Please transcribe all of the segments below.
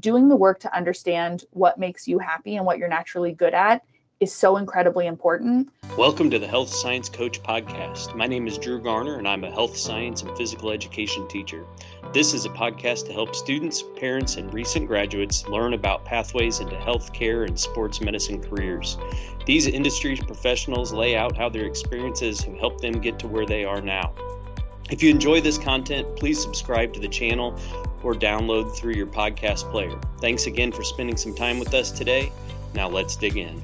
doing the work to understand what makes you happy and what you're naturally good at is so incredibly important. Welcome to the Health Science Coach Podcast. My name is Drew Garner, and I'm a health science and physical education teacher. This is a podcast to help students, parents, and recent graduates learn about pathways into healthcare and sports medicine careers. These industry professionals lay out how their experiences have helped them get to where they are now. If you enjoy this content, please subscribe to the channel or download through your podcast player. Thanks again for spending some time with us today. Now let's dig in.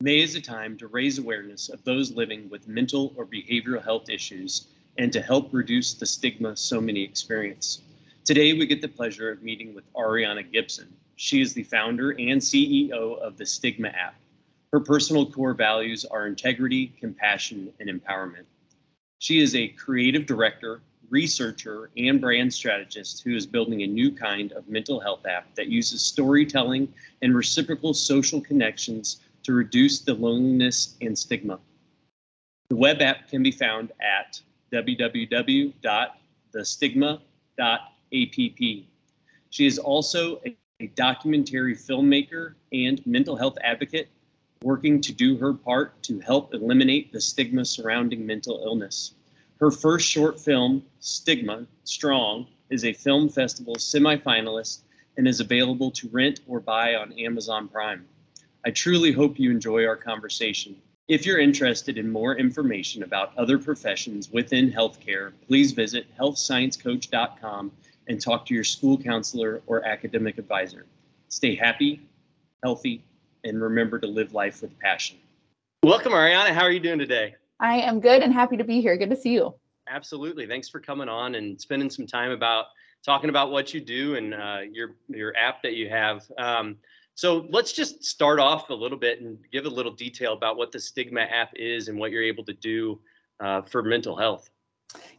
May is a time to raise awareness of those living with mental or behavioral health issues and to help reduce the stigma so many experience. Today, we get the pleasure of meeting with Ariana Gibson. She is the founder and CEO of the Stigma app. Her personal core values are integrity, compassion, and empowerment. She is a creative director, researcher, and brand strategist who is building a new kind of mental health app that uses storytelling and reciprocal social connections to reduce the loneliness and stigma. The web app can be found at www.thestigma.app. She is also a, documentary filmmaker and mental health advocate working to do her part to help eliminate the stigma surrounding mental illness. Her first short film, Stigma Strong, is a film festival semifinalist and is available to rent or buy on Amazon Prime. I truly hope you enjoy our conversation. If you're interested in more information about other professions within healthcare, please visit healthsciencecoach.com and talk to your school counselor or academic advisor. Stay happy, healthy, and remember to live life with passion. Welcome, Ariana. How are you doing today? I am good and happy to be here. Good to see you. Absolutely. Thanks for coming on and spending some time about talking about what you do and uh, your your app that you have. Um, so let's just start off a little bit and give a little detail about what the Stigma app is and what you're able to do uh, for mental health.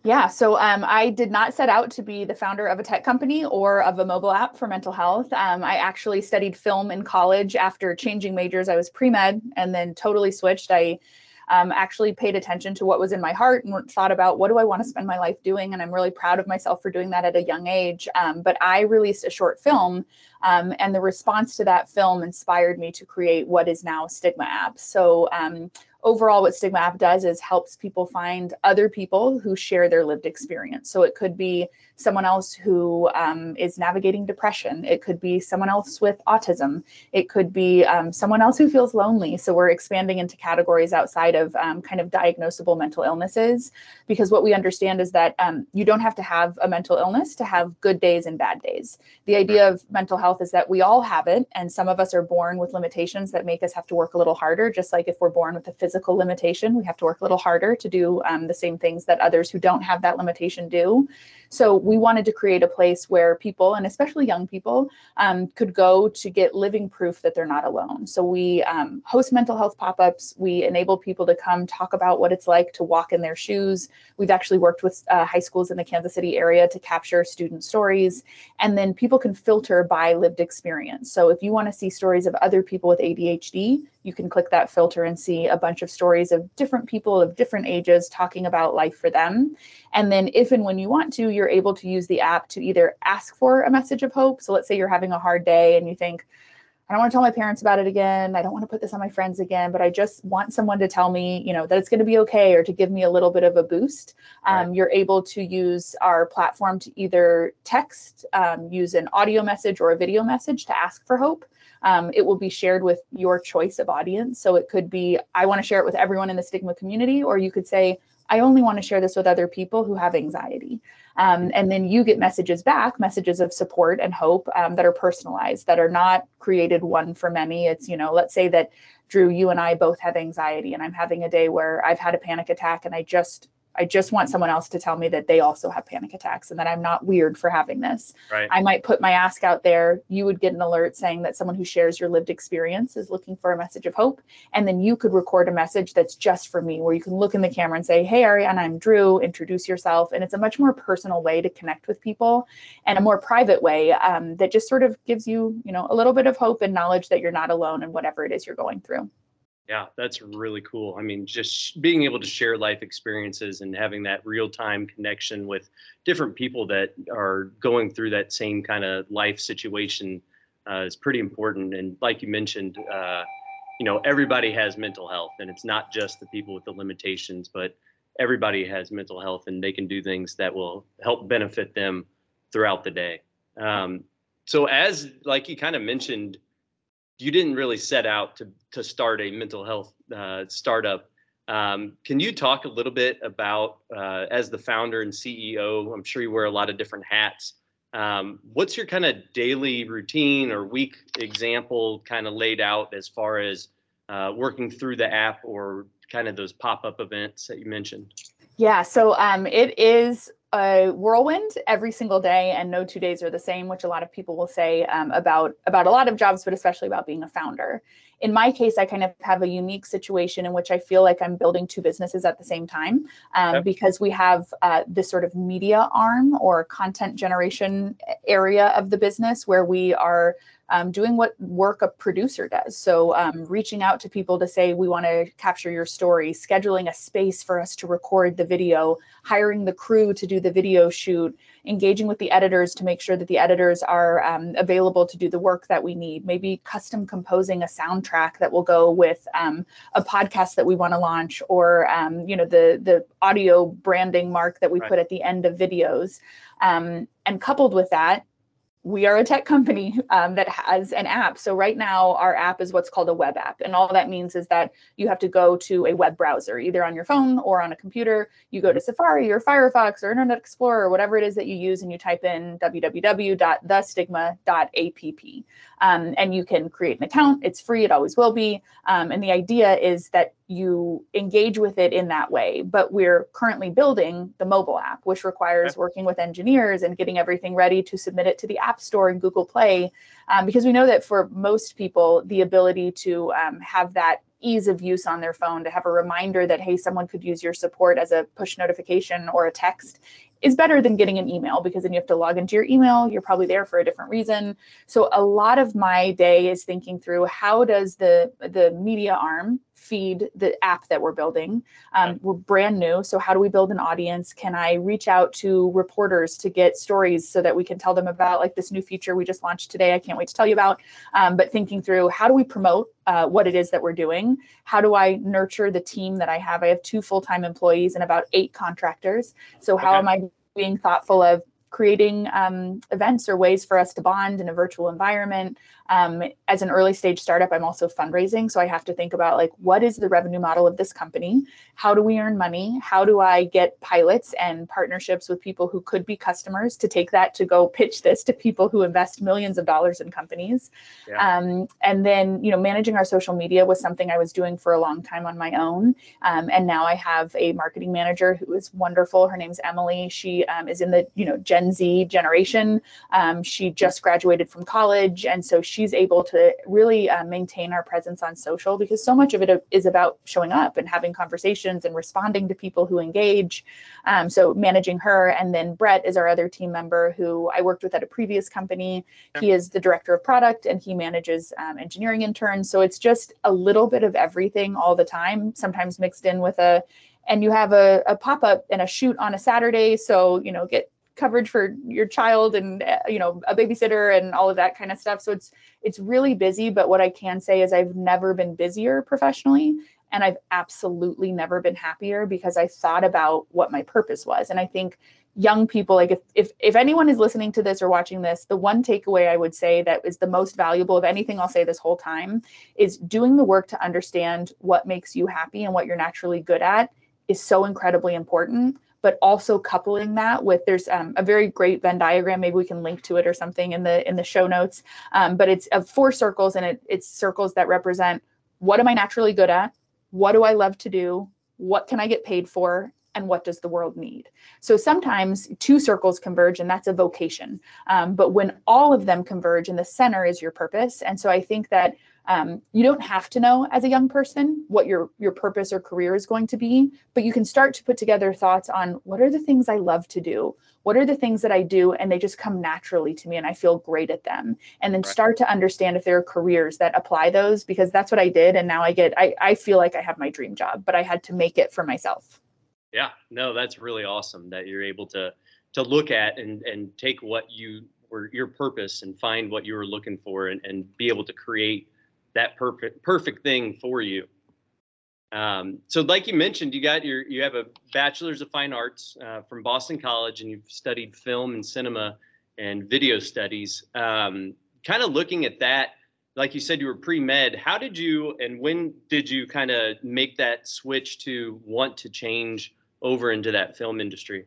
Yeah, so um, I did not set out to be the founder of a tech company or of a mobile app for mental health. Um, I actually studied film in college after changing majors. I was pre med and then totally switched. I um, actually paid attention to what was in my heart and thought about what do I want to spend my life doing. And I'm really proud of myself for doing that at a young age. Um, but I released a short film, um, and the response to that film inspired me to create what is now Stigma App. So um, overall what stigma app does is helps people find other people who share their lived experience so it could be someone else who um, is navigating depression. It could be someone else with autism. It could be um, someone else who feels lonely. So we're expanding into categories outside of um, kind of diagnosable mental illnesses because what we understand is that um, you don't have to have a mental illness to have good days and bad days. The idea of mental health is that we all have it and some of us are born with limitations that make us have to work a little harder. Just like if we're born with a physical limitation. We have to work a little harder to do um, the same things that others who don't have that limitation do. So we wanted to create a place where people, and especially young people, um, could go to get living proof that they're not alone. So we um, host mental health pop ups. We enable people to come talk about what it's like to walk in their shoes. We've actually worked with uh, high schools in the Kansas City area to capture student stories. And then people can filter by lived experience. So if you want to see stories of other people with ADHD, you can click that filter and see a bunch of stories of different people of different ages talking about life for them. And then, if and when you want to, you're able to use the app to either ask for a message of hope. So, let's say you're having a hard day and you think, I don't want to tell my parents about it again. I don't want to put this on my friends again, but I just want someone to tell me, you know, that it's going to be okay or to give me a little bit of a boost. Um, right. You're able to use our platform to either text, um, use an audio message or a video message to ask for hope. Um, it will be shared with your choice of audience. So it could be, I want to share it with everyone in the stigma community, or you could say, I only want to share this with other people who have anxiety. Um, and then you get messages back, messages of support and hope um, that are personalized, that are not created one for many. It's, you know, let's say that Drew, you and I both have anxiety, and I'm having a day where I've had a panic attack and I just I just want someone else to tell me that they also have panic attacks and that I'm not weird for having this. Right. I might put my ask out there. You would get an alert saying that someone who shares your lived experience is looking for a message of hope. And then you could record a message that's just for me, where you can look in the camera and say, Hey, Ariana, I'm Drew, introduce yourself. And it's a much more personal way to connect with people and a more private way um, that just sort of gives you, you know, a little bit of hope and knowledge that you're not alone in whatever it is you're going through. Yeah, that's really cool. I mean, just being able to share life experiences and having that real time connection with different people that are going through that same kind of life situation uh, is pretty important. And like you mentioned, uh, you know, everybody has mental health, and it's not just the people with the limitations, but everybody has mental health, and they can do things that will help benefit them throughout the day. Um, so, as like you kind of mentioned, you didn't really set out to to start a mental health uh, startup. Um, can you talk a little bit about, uh, as the founder and CEO? I'm sure you wear a lot of different hats. Um, what's your kind of daily routine or week example kind of laid out as far as uh, working through the app or kind of those pop up events that you mentioned? Yeah, so um, it is a whirlwind every single day, and no two days are the same, which a lot of people will say um, about about a lot of jobs, but especially about being a founder. In my case, I kind of have a unique situation in which I feel like I'm building two businesses at the same time um, because we have uh, this sort of media arm or content generation area of the business where we are um, doing what work a producer does. So, um, reaching out to people to say, we want to capture your story, scheduling a space for us to record the video, hiring the crew to do the video shoot, engaging with the editors to make sure that the editors are um, available to do the work that we need, maybe custom composing a soundtrack that will go with um, a podcast that we want to launch or, um, you know, the, the audio branding mark that we right. put at the end of videos. Um, and coupled with that, we are a tech company um, that has an app. So right now, our app is what's called a web app, and all that means is that you have to go to a web browser, either on your phone or on a computer. You go to Safari or Firefox or Internet Explorer or whatever it is that you use, and you type in www.thestigma.app, um, and you can create an account. It's free; it always will be. Um, and the idea is that you engage with it in that way. But we're currently building the mobile app, which requires working with engineers and getting everything ready to submit it to the App Store and Google Play. Um, because we know that for most people, the ability to um, have that ease of use on their phone, to have a reminder that, hey, someone could use your support as a push notification or a text is better than getting an email because then you have to log into your email. You're probably there for a different reason. So a lot of my day is thinking through how does the the media arm feed the app that we're building. Um, we're brand new, so how do we build an audience? Can I reach out to reporters to get stories so that we can tell them about like this new feature we just launched today? I can't wait to tell you about. Um, but thinking through how do we promote uh, what it is that we're doing? How do I nurture the team that I have? I have two full time employees and about eight contractors. So how okay. am I being thoughtful of creating um, events or ways for us to bond in a virtual environment. Um, as an early stage startup, I'm also fundraising. So I have to think about like, what is the revenue model of this company? How do we earn money? How do I get pilots and partnerships with people who could be customers to take that to go pitch this to people who invest millions of dollars in companies? Yeah. Um, and then, you know, managing our social media was something I was doing for a long time on my own. Um, and now I have a marketing manager who is wonderful. Her name's Emily. She um, is in the, you know, Gen Z generation. Um, she just graduated from college. And so she's able to really uh, maintain our presence on social because so much of it is about showing up and having conversations and responding to people who engage. Um, so managing her. And then Brett is our other team member who I worked with at a previous company. He is the director of product and he manages um, engineering interns. So it's just a little bit of everything all the time, sometimes mixed in with a and you have a, a pop-up and a shoot on a saturday so you know get coverage for your child and uh, you know a babysitter and all of that kind of stuff. So it's it's really busy but what i can say is i've never been busier professionally and i've absolutely never been happier because i thought about what my purpose was. And i think young people like if, if if anyone is listening to this or watching this the one takeaway i would say that is the most valuable of anything i'll say this whole time is doing the work to understand what makes you happy and what you're naturally good at is so incredibly important but also coupling that with there's um, a very great Venn diagram. Maybe we can link to it or something in the in the show notes. Um, but it's of four circles, and it, it's circles that represent what am I naturally good at, what do I love to do, what can I get paid for, and what does the world need so sometimes two circles converge and that's a vocation um, but when all of them converge and the center is your purpose and so i think that um, you don't have to know as a young person what your your purpose or career is going to be but you can start to put together thoughts on what are the things i love to do? What are the things that i do? And they just come naturally to me and i feel great at them. And then right. start to understand if there are careers that apply those because that's what i did. And now i get I, I feel like i have my dream job but i had to make it for myself. Yeah. No that's really awesome that you're able to to look at and and take what you were your purpose and find what you were looking for and, and be able to create that perfect perfect thing for you. Um, so, like you mentioned, you got your you have a bachelor's of fine arts uh, from Boston College, and you've studied film and cinema and video studies. Um, kind of looking at that, like you said, you were pre med. How did you and when did you kind of make that switch to want to change over into that film industry?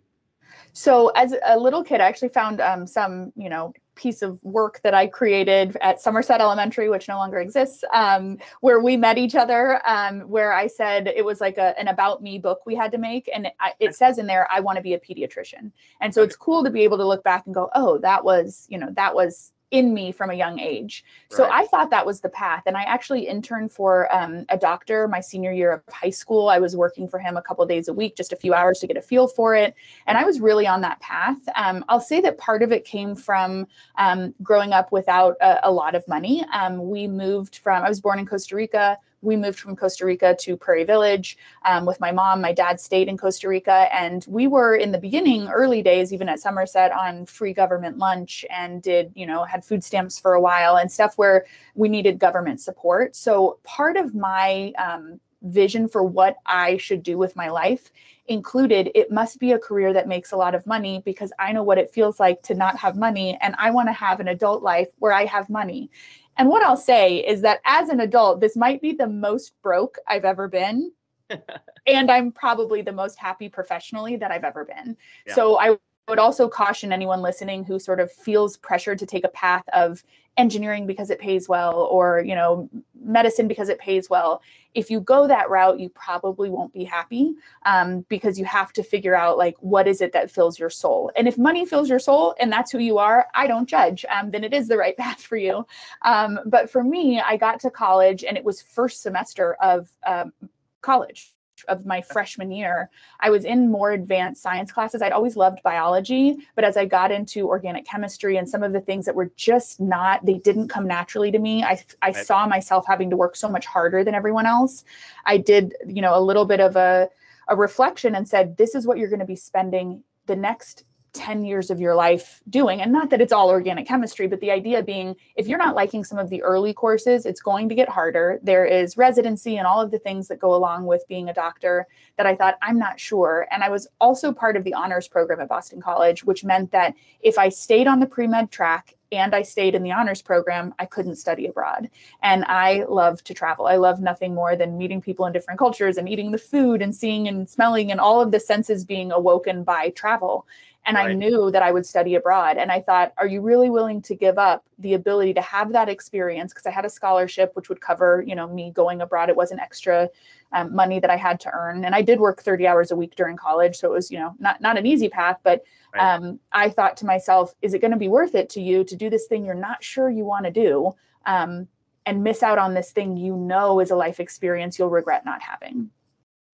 So, as a little kid, I actually found um, some, you know, piece of work that I created at Somerset Elementary, which no longer exists, um, where we met each other. Um, where I said it was like a, an about me book we had to make, and it, it says in there, "I want to be a pediatrician." And so it's cool to be able to look back and go, "Oh, that was, you know, that was in me from a young age. So right. I thought that was the path. And I actually interned for um, a doctor my senior year of high school. I was working for him a couple days a week, just a few hours to get a feel for it. And I was really on that path. Um, I'll say that part of it came from um, growing up without a, a lot of money. Um, we moved from, I was born in Costa Rica we moved from Costa Rica to Prairie Village um, with my mom. My dad stayed in Costa Rica, and we were in the beginning, early days, even at Somerset, on free government lunch and did, you know, had food stamps for a while and stuff where we needed government support. So part of my um, vision for what I should do with my life included it must be a career that makes a lot of money because I know what it feels like to not have money and I want to have an adult life where I have money. And what I'll say is that as an adult, this might be the most broke I've ever been. and I'm probably the most happy professionally that I've ever been. Yeah. So I would also caution anyone listening who sort of feels pressured to take a path of engineering because it pays well or you know medicine because it pays well. If you go that route you probably won't be happy um, because you have to figure out like what is it that fills your soul? And if money fills your soul and that's who you are i don't judge um, then it is the right path for you. Um, but for me i got to college and it was first semester of um, college of my freshman year, I was in more advanced science classes. I'd always loved biology, but as I got into organic chemistry and some of the things that were just not, they didn't come naturally to me. I, I saw myself having to work so much harder than everyone else. I did, you know, a little bit of a, a reflection and said, this is what you're going to be spending the next 10 years of your life doing and not that it's all organic chemistry but the idea being if you're not liking some of the early courses it's going to get harder there is residency and all of the things that go along with being a doctor that i thought i'm not sure and i was also part of the honors program at boston college which meant that if i stayed on the pre-med track and I stayed in the honors program, I couldn't study abroad. And I love to travel. I love nothing more than meeting people in different cultures and eating the food and seeing and smelling and all of the senses being awoken by travel and right. I knew that I would study abroad. And I thought, are you really willing to give up the ability to have that experience? Because I had a scholarship which would cover, you know, me going abroad. It wasn't extra um, money that I had to earn, and I did work 30 hours a week during college, so it was, you know, not not an easy path. But right. um, I thought to myself, is it going to be worth it to you to do this thing you're not sure you want to do? Um, and miss out on this thing you know is a life experience you'll regret not having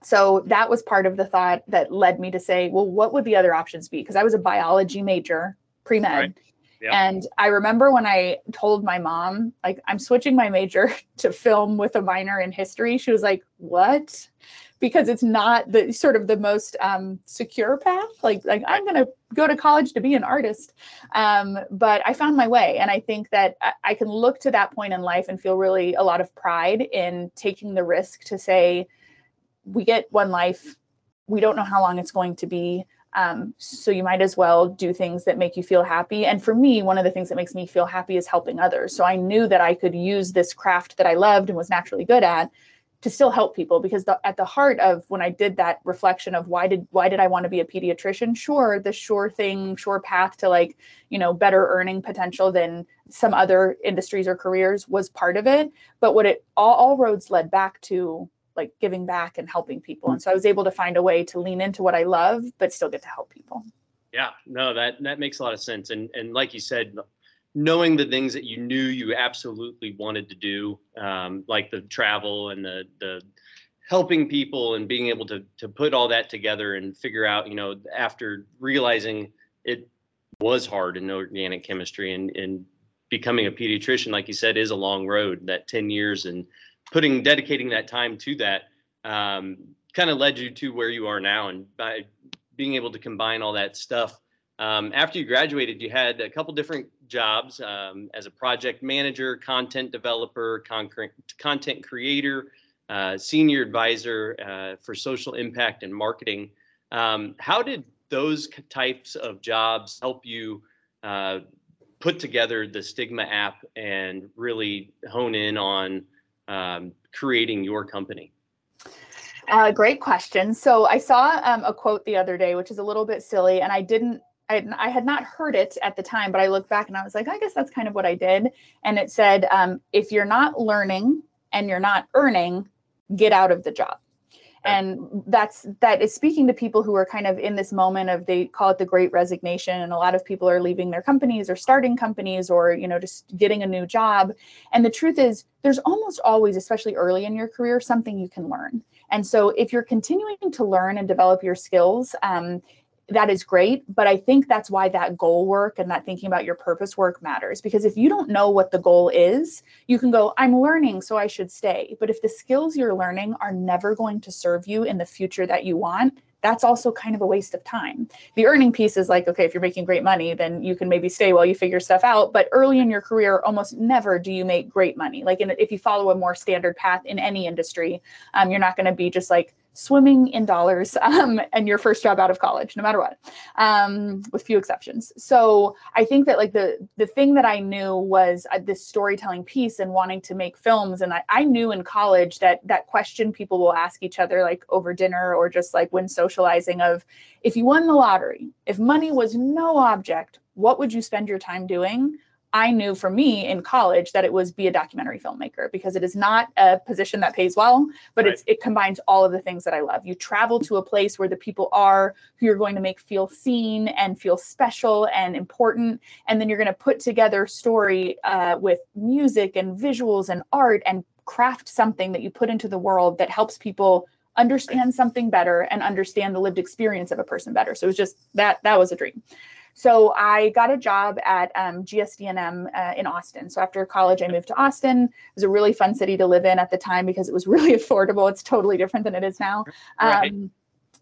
so that was part of the thought that led me to say, well, what would the other options be? Because I was a biology major, pre med. Right. And I remember when I told my mom, like, I'm switching my major to film with a minor in history, she was like, What? Because it's not the sort of the most um, secure path. Like, like I'm going to go to college to be an artist. Um, but I found my way. And I think that I can look to that point in life and feel really a lot of pride in taking the risk to say, we get one life. We don't know how long it's going to be. Um, so you might as well do things that make you feel happy. And for me, one of the things that makes me feel happy is helping others. So I knew that I could use this craft that I loved and was naturally good at to still help people because the, at the heart of when I did that reflection of why did why did I want to be a pediatrician? Sure, the sure thing, sure path to like you know better earning potential than some other industries or careers was part of it. But what it all, all roads led back to like giving back and helping people. And so I was able to find a way to lean into what I love, but still get to help people. Yeah, no, that that makes a lot of sense. And and like you said, knowing the things that you knew you absolutely wanted to do, um, like the travel and the the helping people and being able to to put all that together and figure out, you know, after realizing it was hard in organic chemistry and and becoming a pediatrician, like you said, is a long road. That ten years and putting dedicating that time to that um, kind of led you to where you are now, and by being able to combine all that stuff um, after you graduated, you had a couple different jobs um, as a project manager, content developer, content creator, uh, senior advisor uh, for social impact and marketing. Um, how did those types of jobs help you uh, put together the Stigma app and really hone in on um, creating your company? Uh, great question. So I saw um, a quote the other day, which is a little bit silly, and I didn't I, I, had not heard it at the time, but I looked back and I was like, I guess that's kind of what I did. And it said, um, if you're not learning and you're not earning, get out of the job. And that's that is speaking to people who are kind of in this moment of they call it the great resignation. And a lot of people are leaving their companies or starting companies or, you know, just getting a new job. And the truth is, there's almost always, especially early in your career, something you can learn. And so if you're continuing to learn and develop your skills, um, that is great but i think that's why that goal work and that thinking about your purpose work matters because if you don't know what the goal is you can go i'm learning so i should stay but if the skills you're learning are never going to serve you in the future that you want that's also kind of a waste of time. The earning piece is like, okay, if you're making great money, then you can maybe stay while you figure stuff out. But early in your career, almost never do you make great money. Like in, if you follow a more standard path in any industry, um, you're not going to be just like swimming in dollars um, and your first job out of college, no matter what, um, with few exceptions. So I think that like the the thing that I knew was uh, this storytelling piece and wanting to make films. And I, I knew in college that that question people will ask each other like over dinner or just like when socializing of if you won the lottery, if money was no object, what would you spend your time doing? I knew for me in college that it was be a documentary filmmaker because it is not a position that pays well, but right. it's it combines all of the things that I love. You travel to a place where the people are who you're going to make feel seen and feel special and important, and then you're going to put together story uh, with music and visuals and art and craft something that you put into the world that helps people understand something better and understand the lived experience of a person better. So it was just that that was a dream. So I got a job at um, GSD&M uh, in Austin. So after college, I moved to Austin. It was a really fun city to live in at the time because it was really affordable. It's totally different than it is now. Right. Um,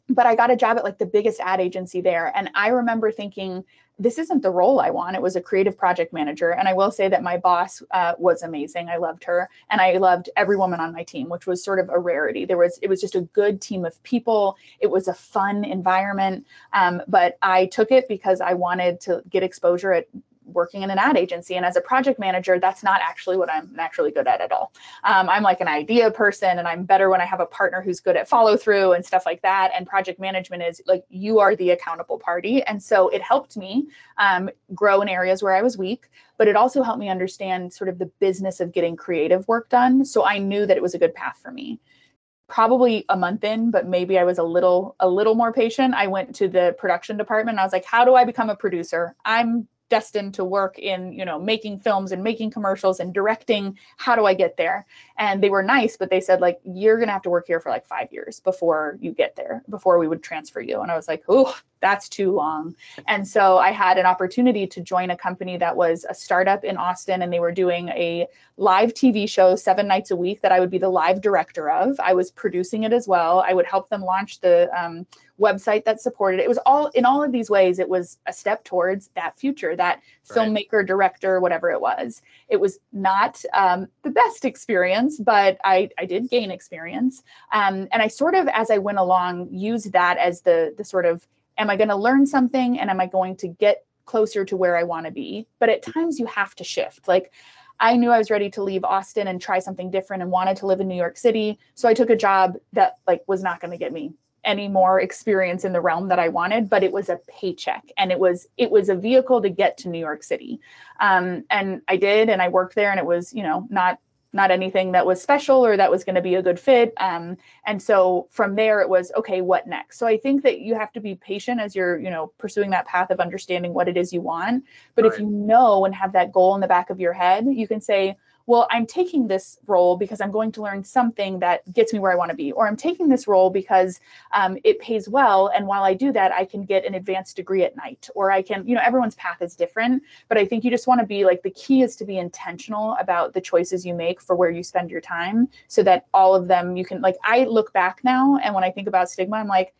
but I got a job at like the biggest ad agency there. And I remember thinking, this isn't the role I want. It was a creative project manager. And I will say that my boss uh, was amazing. I loved her. And I loved every woman on my team, which was sort of a rarity. There was, it was just a good team of people. It was a fun environment. Um, but I took it because I wanted to get exposure at working in an ad agency. And as a project manager, that's not actually what I'm naturally good at at all. Um, I'm like an idea person, and I'm better when I have a partner who's good at follow through and stuff like that. And project management is like you are the accountable party. And so it helped me um, grow in areas where I was weak, but it also helped me understand sort of the business of getting creative work done. So I knew that it was a good path for me probably a month in but maybe i was a little a little more patient i went to the production department and i was like how do i become a producer i'm destined to work in you know making films and making commercials and directing how do i get there? And they were nice but they said like you're going to have to work here for like 5 years before you get there before we would transfer you. And i was like oh that's too long. And so i had an opportunity to join a company that was a startup in austin and they were doing a live tv show 7 nights a week that i would be the live director of. I was producing it as well. I would help them launch the um, website that supported it. It was all in all of these ways, it was a step towards that future, that right. filmmaker, director, whatever it was. It was not um, the best experience, but I, I did gain experience. Um, and I sort of, as I went along, used that as the the sort of am I going to learn something and am I going to get closer to where I want to be? But at times you have to shift. Like I knew I was ready to leave Austin and try something different and wanted to live in New York City. So I took a job that like was not going to get me any more experience in the realm that I wanted, but it was a paycheck and it was it was a vehicle to get to New York City. Um, and I did, and I worked there, and it was you know not not anything that was special or that was going to be a good fit. Um, and so from there, it was okay, what next? So I think that you have to be patient as you're, you know, pursuing that path of understanding what it is you want. But right. if you know and have that goal in the back of your head, you can say, well, I'm taking this role because I'm going to learn something that gets me where I want to be, or I'm taking this role because um, it pays well. And while I do that, I can get an advanced degree at night, or I can, you know, everyone's path is different. But I think you just want to be like the key is to be intentional about the choices you make for where you spend your time so that all of them you can, like, I look back now and when I think about stigma, I'm like,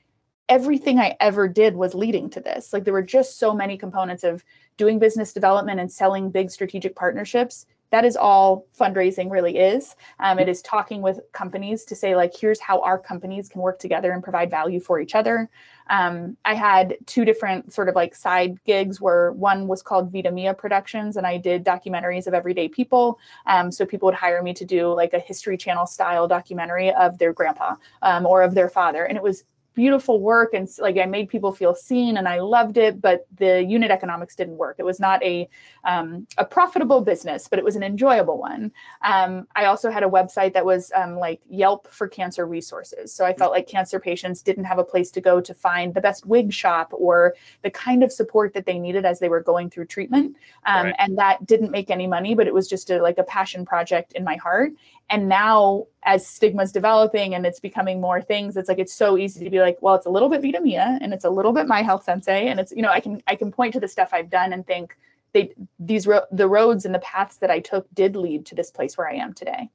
everything I ever did was leading to this. Like there were just so many components of doing business development and selling big strategic partnerships that is all fundraising really is. Um, it is talking with companies to say, like, here's how our companies can work together and provide value for each other. Um, I had two different sort of like side gigs where one was called Vita Mia Productions, and I did documentaries of everyday people. Um, so people would hire me to do like a History Channel style documentary of their grandpa um, or of their father. And it was beautiful work and like I made people feel seen and I loved it, but the unit economics didn't work. It was not a um, a profitable business, but it was an enjoyable one. Um, I also had a website that was um, like Yelp for cancer resources. So I felt like cancer patients didn't have a place to go to find the best wig shop or the kind of support that they needed as they were going through treatment. Um, right. And that didn't make any money, but it was just a, like a passion project in my heart. And now as stigma's developing and it's becoming more things, it's like it's so easy to be like, well, it's a little bit Vita Mia and it's a little bit My Health Sensei. And it's, you know, I can I can point to the stuff I've done and think they these ro- the roads and the paths that I took did lead to this place where I am today.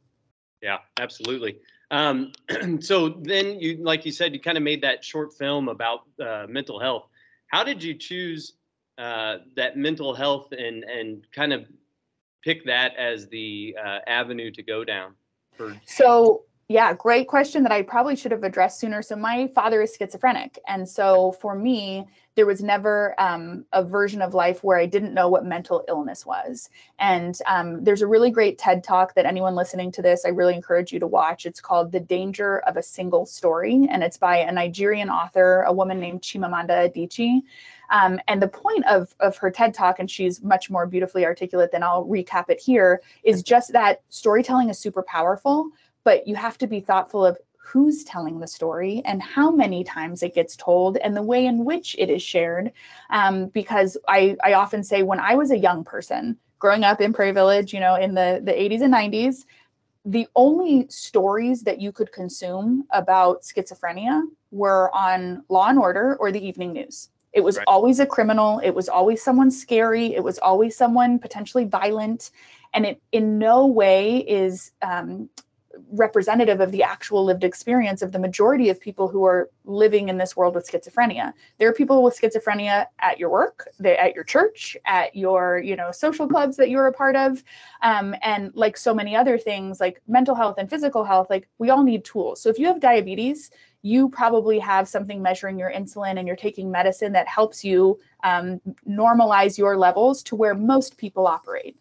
Yeah, absolutely. Um, so then you, like you said, you kind of made that short film about uh, mental health. How did you choose uh, that mental health and and kind of pick that as the uh, avenue to go down? So yeah, great question that I probably should have addressed sooner. So my father is schizophrenic, and so for me, there was never um, a version of life where I didn't know what mental illness was. And um, there's a really great TED talk that anyone listening to this, I really encourage you to watch. It's called "The Danger of a Single Story," and it's by a Nigerian author, a woman named Chimamanda Adichie. Um, and the point of, of her TED talk, and she's much more beautifully articulate than I'll recap it here, is just that storytelling is super powerful but you have to be thoughtful of who's telling the story and how many times it gets told and the way in which it is shared. Um, because I, I often say when I was a young person growing up in Prairie Village, you know, in the, the 80s and 90s, the only stories that you could consume about schizophrenia were on Law and Order or the evening news. It was right. always a criminal. It was always someone scary. It was always someone potentially violent. And it in no way is um, representative of the actual lived experience of the majority of people who are living in this world with schizophrenia. There are people with schizophrenia at your work, at your church, at your you know social clubs that you're a part of, um, and like so many other things, like mental health and physical health. Like we all need tools. So if you have diabetes, you probably have something measuring your insulin and you're taking medicine that helps you um, normalize your levels to where most people operate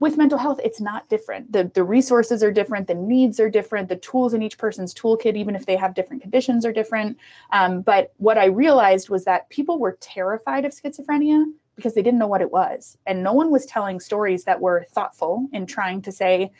with mental health it's not different. The, the resources are different. The needs are different. The tools in each person's toolkit even if they have different conditions are different. Um, but what i realized was that people were terrified of schizophrenia because they didn't know what it was. And no one was telling stories that were thoughtful in trying to say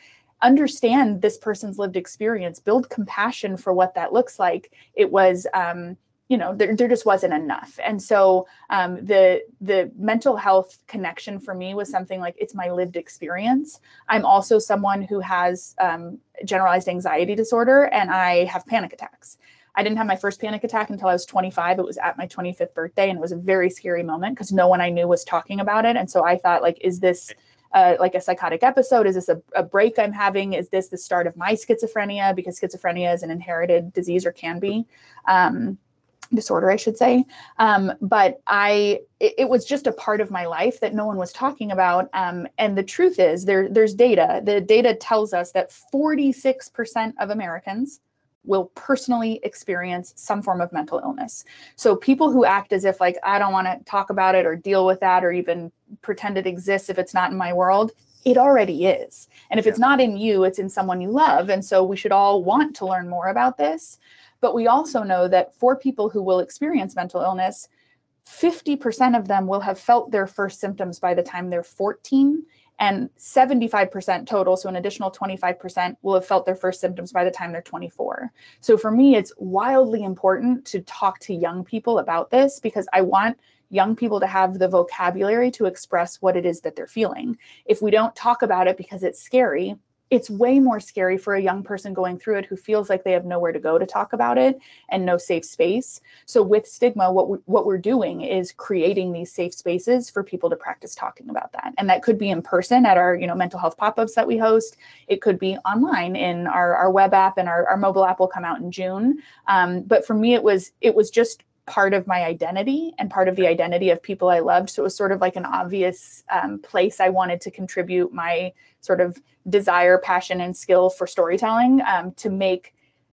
understand this person's lived experience. Build compassion for what that looks like. It was um, you know there, there just wasn't enough and so um, the the mental health connection for me was something like it's my lived experience i'm also someone who has um, generalized anxiety disorder and i have panic attacks i didn't have my first panic attack until i was 25 it was at my 25th birthday and it was a very scary moment because no one i knew was talking about it and so i thought like is this uh, like a psychotic episode? Is this a, a, break I'm having? Is this the start of my schizophrenia? Because schizophrenia is an inherited disease or can be. Um, disorder, I should say. Um, but I, it, it, was just a part of my life that no one was talking about. Um, and the truth is, there, there's data. The data tells us that 46% of Americans will personally experience some form of mental illness. So people who act as if like I don't want to talk about it or deal with that or even pretend it exists if it's not in my world, it already is. And if yeah. it's not in you, it's in someone you love. And so we should all want to learn more about this. But we also know that for people who will experience mental illness, 50% of them will have felt their first symptoms by the time they're 14 and 75% total so an additional 25% will have felt their first symptoms by the time they're 24 so for me it's wildly important to talk to young people about this because i want young people to have the vocabulary to express what it is that they're feeling. If we don't talk about it because it's scary it's way more scary for a young person going through it who feels like they have nowhere to go to talk about it and no safe space. So with stigma what we, what we're doing is creating these safe spaces for people to practice talking about that. And that could be in person at our, you know, mental health pop-ups that we host. It could be online in our, our web app and our, our mobile app will come out in June. Um, but for me it was it was just part of my identity and part of the identity of people I loved. So it was sort of like an obvious um, place I wanted to contribute my sort of desire, passion, and skill for storytelling um, to make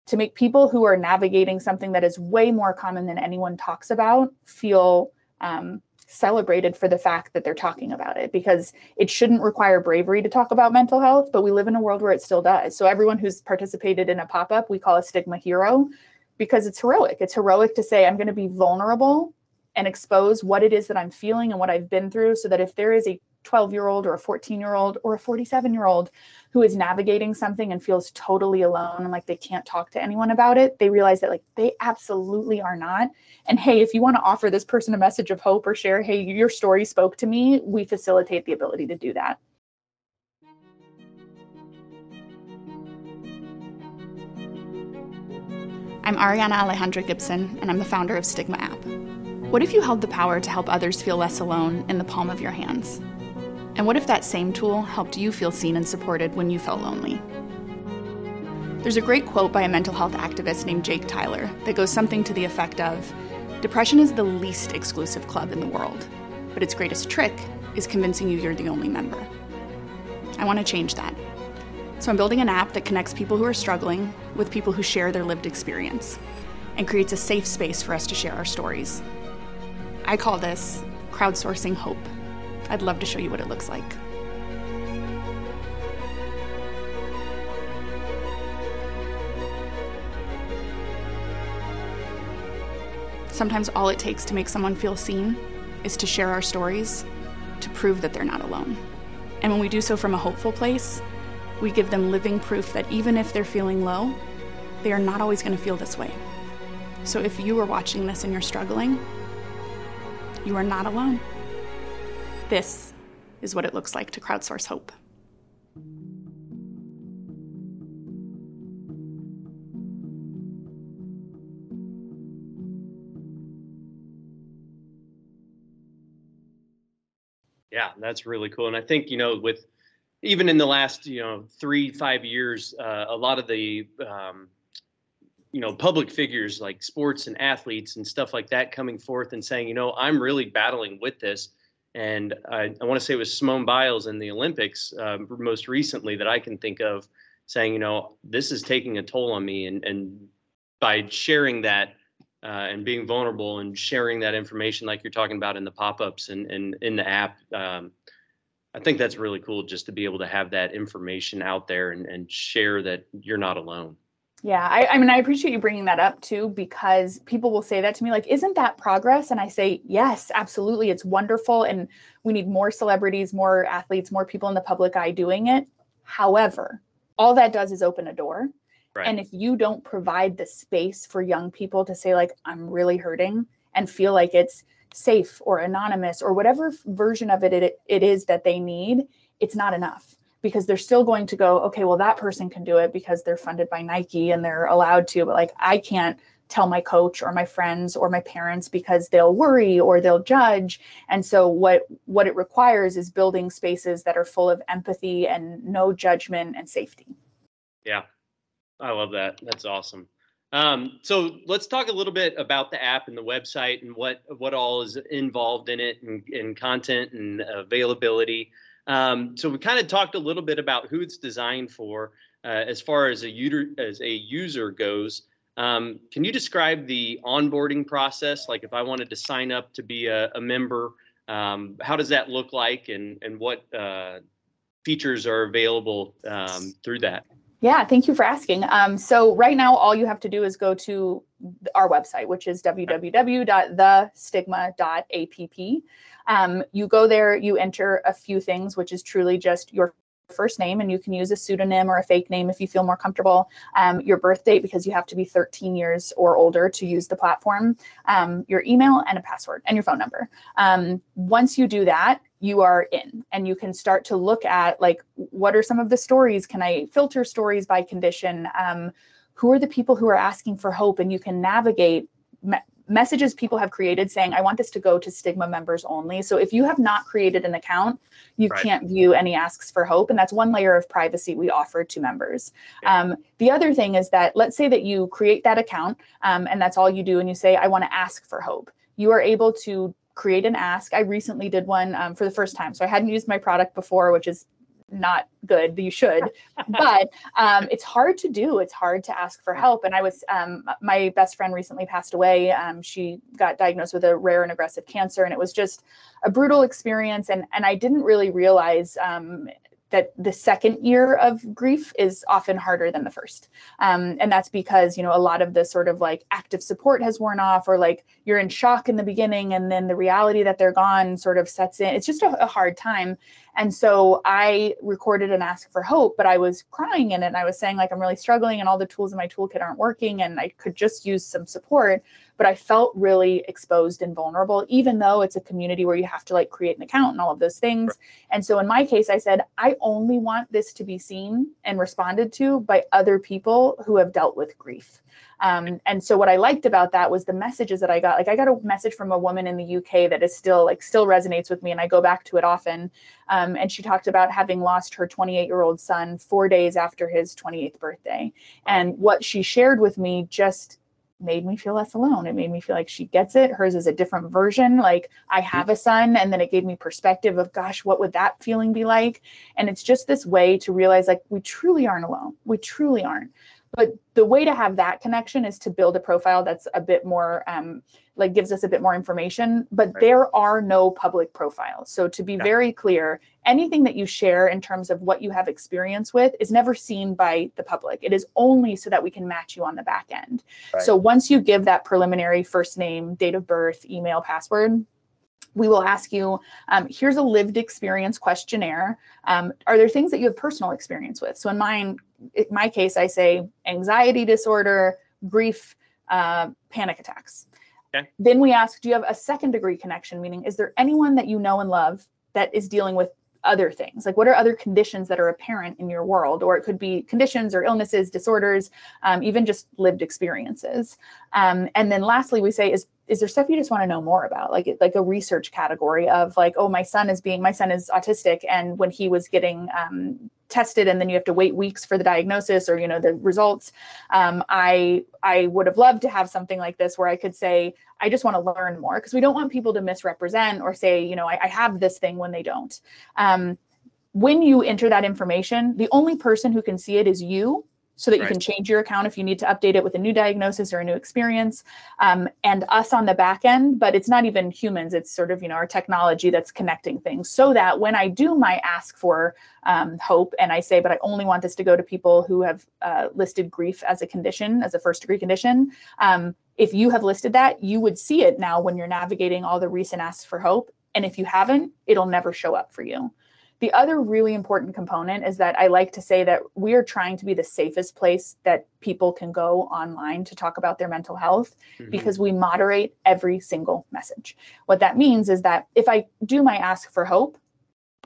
to make people who are navigating something that is way more common than anyone talks about feel um, celebrated for the fact that they're talking about it. Because it shouldn't require bravery to talk about mental health but we live in a world where it still does. So everyone who's participated in a pop-up we call a stigma hero because it's heroic. It's heroic to say i'm going to be vulnerable and expose what it is that i'm feeling and what i've been through so that if there is a 12 year old or a 14 year old or a 47 year old who is navigating something and feels totally alone and like they can't talk to anyone about it they realize that like they absolutely are not. And hey if you want to offer this person a message of hope or share hey your story spoke to me we facilitate the ability to do that I'm Ariana Alejandra Gibson, and I'm the founder of Stigma App. What if you held the power to help others feel less alone in the palm of your hands? And what if that same tool helped you feel seen and supported when you felt lonely? There's a great quote by a mental health activist named Jake Tyler that goes something to the effect of Depression is the least exclusive club in the world, but its greatest trick is convincing you you're the only member. I want to change that. So I'm building an app that connects people who are struggling with people who share their lived experience and creates a safe space for us to share our stories. I call this crowdsourcing hope. I'd love to show you what it looks like. Sometimes all it takes to make someone feel seen is to share our stories, to prove that they're not alone. And when we do so from a hopeful place, we give them living proof that even if they're feeling low, they are not always going to feel this way. So if you are watching this and you're struggling, you are not alone. This is what it looks like to crowdsource hope. Yeah, that's really cool. And I think, you know, with even in the last, you know, three, five years, uh, a lot of the, um, you know, public figures like sports and athletes and stuff like that coming forth and saying, you know, I'm really battling with this and I, I want to say it was Simone Biles in the Olympics uh, most recently that I can think of saying, you know, this is taking a toll on me. And, and by sharing that uh, and being vulnerable and sharing that information, like you're talking about in the pop ups and, and in the app, um, I think that's really cool just to be able to have that information out there and, and share that you're not alone. Yeah, I, I, mean, I appreciate you bringing that up too, because people will say that to me, like, isn't that progress? And I say, yes, absolutely. It's wonderful. And we need more celebrities, more athletes, more people in the public eye doing it. However, all that does is open a door. Right. And if you don't provide the space for young people to say, like, I'm really hurting and feel like it's safe or anonymous or whatever version of it, it, it is that they need, it's not enough. Because they're still going to go, okay, well, that person can do it because they're funded by Nike and they're allowed to, but like I can't tell my coach or my friends or my parents because they'll worry or they'll judge. And so what what it requires is building spaces that are full of empathy and no judgment and safety. Yeah. I love that. That's awesome um, so let's talk a little bit about the app and the website and what what all is involved in it and, and content and availability um, so we kind of talked a little bit about who it's designed for uh, as far as a user as a user goes. Um, can you describe the onboarding process? Like if I wanted to sign up to be a, a member, um, how does that look like and, and what uh, features are available um, through that? Yeah, thank you for asking. Um, so right now, all you have to do is go to our website, which is www.thestigma.app. Um, you go there, you enter a few things, which is truly just your first name, and you can use a pseudonym or a fake name if you feel more comfortable. Um, your birth date, because you have to be 13 years or older to use the platform, um, your email, and a password, and your phone number. Um, once you do that, you are in and you can start to look at like what are some of the stories? Can i filter stories by condition? Um, who are the people who are asking for hope? And you can navigate me- messages people have created saying i want this to go to stigma members only. So if you have not created an account you right. can't view any asks for hope and that's one layer of privacy we offer to members. Yeah. um, the other thing is that let's say that you create that account um, and that's all you do and you say i want to ask for hope. You are able to create an ask. I recently did one um, for the first time. So I hadn't used my product before, which is not good. You should, but um, it's hard to do. It's hard to ask for help. And I was, um, my best friend recently passed away. Um, she got diagnosed with a rare and aggressive cancer, and it was just a brutal experience. And and I didn't really realize um, that the second year of grief is often harder than the first. Um, and that's because, you know, a lot of the sort of like active support has worn off, or like you're in shock in the beginning, and then the reality that they're gone sort of sets in. It's just a, a hard time. And so I recorded an ask for hope, but I was crying in it. And I was saying, like, I'm really struggling, and all the tools in my toolkit aren't working, and I could just use some support but I felt really exposed and vulnerable, even though it's a community where you have to like create an account and all of those things. And so in my case, I said, I only want this to be seen and responded to by other people who have dealt with grief. Um, and so what I liked about that was the messages that I got. Like I got a message from a woman in the UK that is still like still resonates with me, and I go back to it often. Um, and she talked about having lost her 28 year old son four days after his 28th birthday. And what she shared with me just made me feel less alone. It made me feel like she gets it. Hers is a different version. Like I mm-hmm. have a son, and then it gave me perspective of, gosh, what would that feeling be like? And it's just this way to realize like we truly aren't alone. We truly aren't. But the way to have that connection is to build a profile that's a bit more um, like gives us a bit more information but right. there are no public profiles so to be yeah. very clear anything that you share in terms of what you have experience with is never seen by the public it is only so that we can match you on the back end right. so once you give that preliminary first name date of birth email password we will ask you um, here's a lived experience questionnaire. Um, are there things that you have personal experience with? So in mine in my case i say anxiety disorder grief uh, panic attacks. Okay. then we ask do you have a second degree connection? Meaning is there anyone that you know and love that is dealing with other things? Like what are other conditions that are apparent in your world? Or it could be conditions or illnesses disorders um, even just lived experiences. Um, and then lastly we say is is there stuff you just want to know more about? Like like a research category of like oh my son is being my son is autistic and when he was getting um, tested and then you have to wait weeks for the diagnosis or you know the results um, i i would have loved to have something like this where i could say i just want to learn more because we don't want people to misrepresent or say you know i, I have this thing when they don't. Um, when you enter that information the only person who can see it is you so that you right. can change your account if you need to update it with a new diagnosis or a new experience. Um, and us on the back end but it's not even humans it's sort of you know our technology that's connecting things. So that when i do my ask for um, hope and i say but i only want this to go to people who have uh, listed grief as a condition as a first degree condition um, if you have listed that you would see it now when you're navigating all the recent asks for hope. And if you haven't it'll never show up for you the other really important component is that I like to say that we are trying to be the safest place that people can go online to talk about their mental health mm-hmm. because we moderate every single message. What that means is that if I do my ask for hope,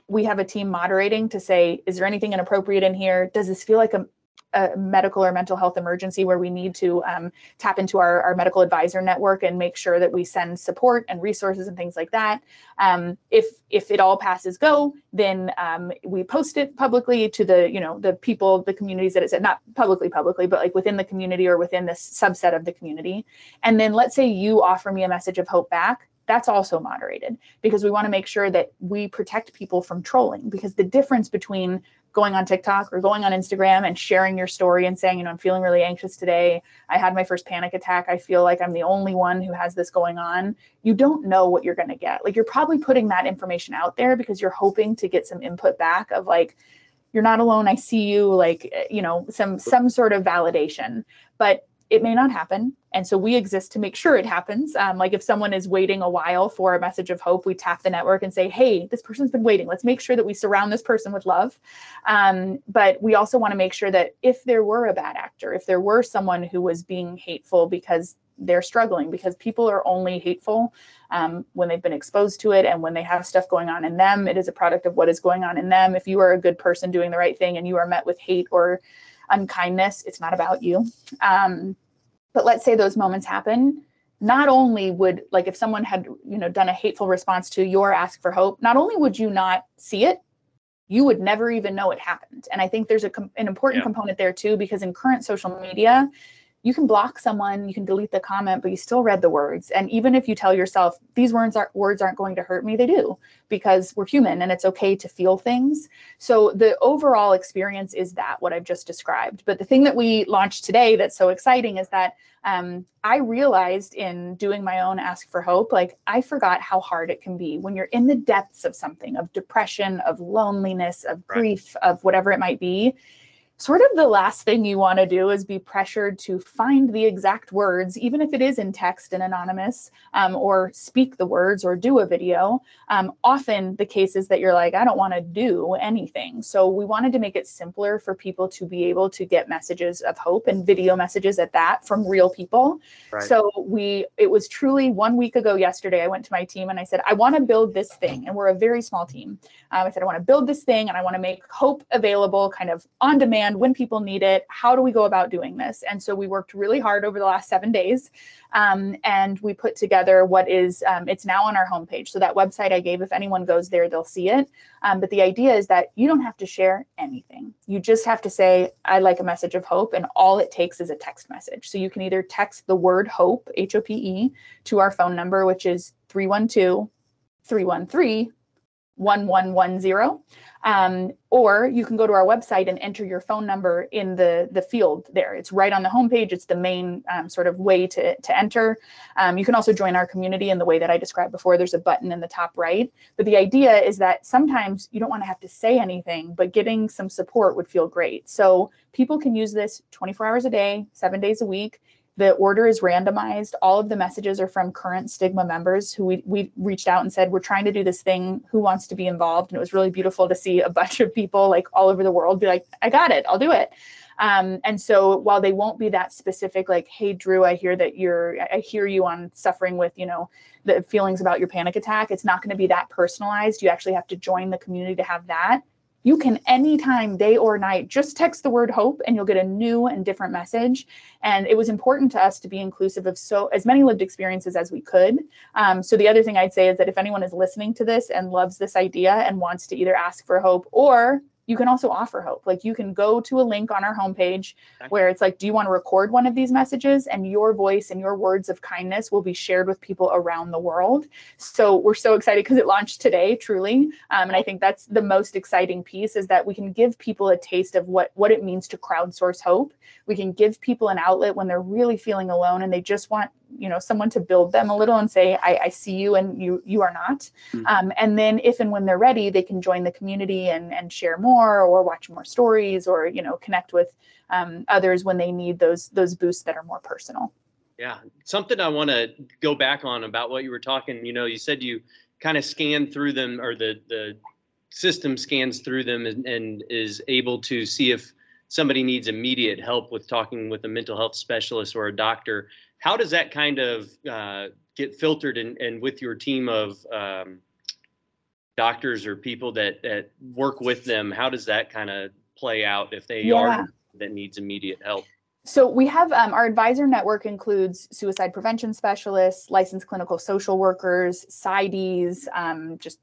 we have a team moderating to say, is there anything inappropriate in here? Does this feel like a, a medical or mental health emergency where we need to um, tap into our, our medical advisor network and make sure that we send support and resources and things like that. Um, if if it all passes go, then um, we post it publicly to the you know the people, the communities that it's at, not publicly publicly, but like within the community or within this subset of the community. And then let's say you offer me a message of hope back that's also moderated because we want to make sure that we protect people from trolling because the difference between going on TikTok or going on Instagram and sharing your story and saying, you know, I'm feeling really anxious today. I had my first panic attack. I feel like I'm the only one who has this going on. You don't know what you're going to get. Like you're probably putting that information out there because you're hoping to get some input back of like, you're not alone i see you like eh, you know some some sort of validation but it may not happen and so we exist to make sure it happens um, like if someone is waiting a while for a message of hope we tap the network and say hey this person's been waiting let's make sure that we surround this person with love um, but we also want to make sure that if there were a bad actor if there were someone who was being hateful because they're struggling because people are only hateful um, when they've been exposed to it and when they have stuff going on in them. It is a product of what is going on in them. If you are a good person doing the right thing and you are met with hate or unkindness, it's not about you. Um, but let's say those moments happen. Not only would like if someone had you know done a hateful response to your ask for hope, not only would you not see it, you would never even know it happened. And I think there's a an important yeah. component there too because in current social media, you can block someone, you can delete the comment, but you still read the words. And even if you tell yourself these words aren't words aren't going to hurt me, they do because we're human and it's okay to feel things. So the overall experience is that what I've just described. But the thing that we launched today that's so exciting is that um, I realized in doing my own ask for hope, like I forgot how hard it can be when you're in the depths of something, of depression, of loneliness, of grief, right. of whatever it might be sort of the last thing you want to do is be pressured to find the exact words, even if it is in text and anonymous, um, or speak the words or do a video. Um, often the case is that you're like, I don't want to do anything. So we wanted to make it simpler for people to be able to get messages of hope and video messages at that from real people. Right. So we, it was truly one week ago yesterday, I went to my team and I said, I want to build this thing. And we're a very small team. Um, I said, I want to build this thing and I want to make hope available kind of on demand demand, when people need it. How do we go about doing this? And so we worked really hard over the last seven days. Um, and we put together what is, um, it's now on our homepage. So that website I gave, if anyone goes there, they'll see it. Um, but the idea is that you don't have to share anything. You just have to say, I like a message of hope. And all it takes is a text message. So you can either text the word hope, H O P E, to our phone number, which is 312 313 1110. Um, or you can go to our website and enter your phone number in the, the field there. It's right on the homepage. It's the main um, sort of way to, to enter. Um, you can also join our community in the way that I described before. There's a button in the top right. But the idea is that sometimes you don't want to have to say anything, but getting some support would feel great. So people can use this 24 hours a day, seven days a week. The order is randomized. All of the messages are from current stigma members who we, we reached out and said, we're trying to do this thing. Who wants to be involved? And it was really beautiful to see a bunch of people like all over the world be like, I got it, I'll do it. Um, and so while they won't be that specific, like, hey, Drew, I hear that you're, I hear you on suffering with, you know, the feelings about your panic attack, it's not going to be that personalized. You actually have to join the community to have that you can anytime, day or night, just text the word hope and you'll get a new and different message. And it was important to us to be inclusive of so as many lived experiences as we could. Um, so the other thing I'd say is that if anyone is listening to this and loves this idea and wants to either ask for hope or you can also offer hope. Like you can go to a link on our homepage where it's like, do you want to record one of these messages? And your voice and your words of kindness will be shared with people around the world. So we're so excited because it launched today, truly. Um, and I think that's the most exciting piece is that we can give people a taste of what, what it means to crowdsource hope. We can give people an outlet when they're really feeling alone and they just want you know someone to build them a little and say i, I see you and you you are not. Mm-hmm. um, and then if and when they're ready they can join the community and and share more or watch more stories or you know connect with um, others when they need those those boosts that are more personal. Yeah. Something i want to go back on about what you were talking you know you said you kind of scan through them or the the system scans through them and, and is able to see if somebody needs immediate help with talking with a mental health specialist or a doctor how does that kind of uh, get filtered and, and with your team of um, doctors or people that, that work with them? How does that kind of play out if they yeah. are that needs immediate help? So we have um, our advisor network includes suicide prevention specialists, licensed clinical social workers, PsyDs, um, just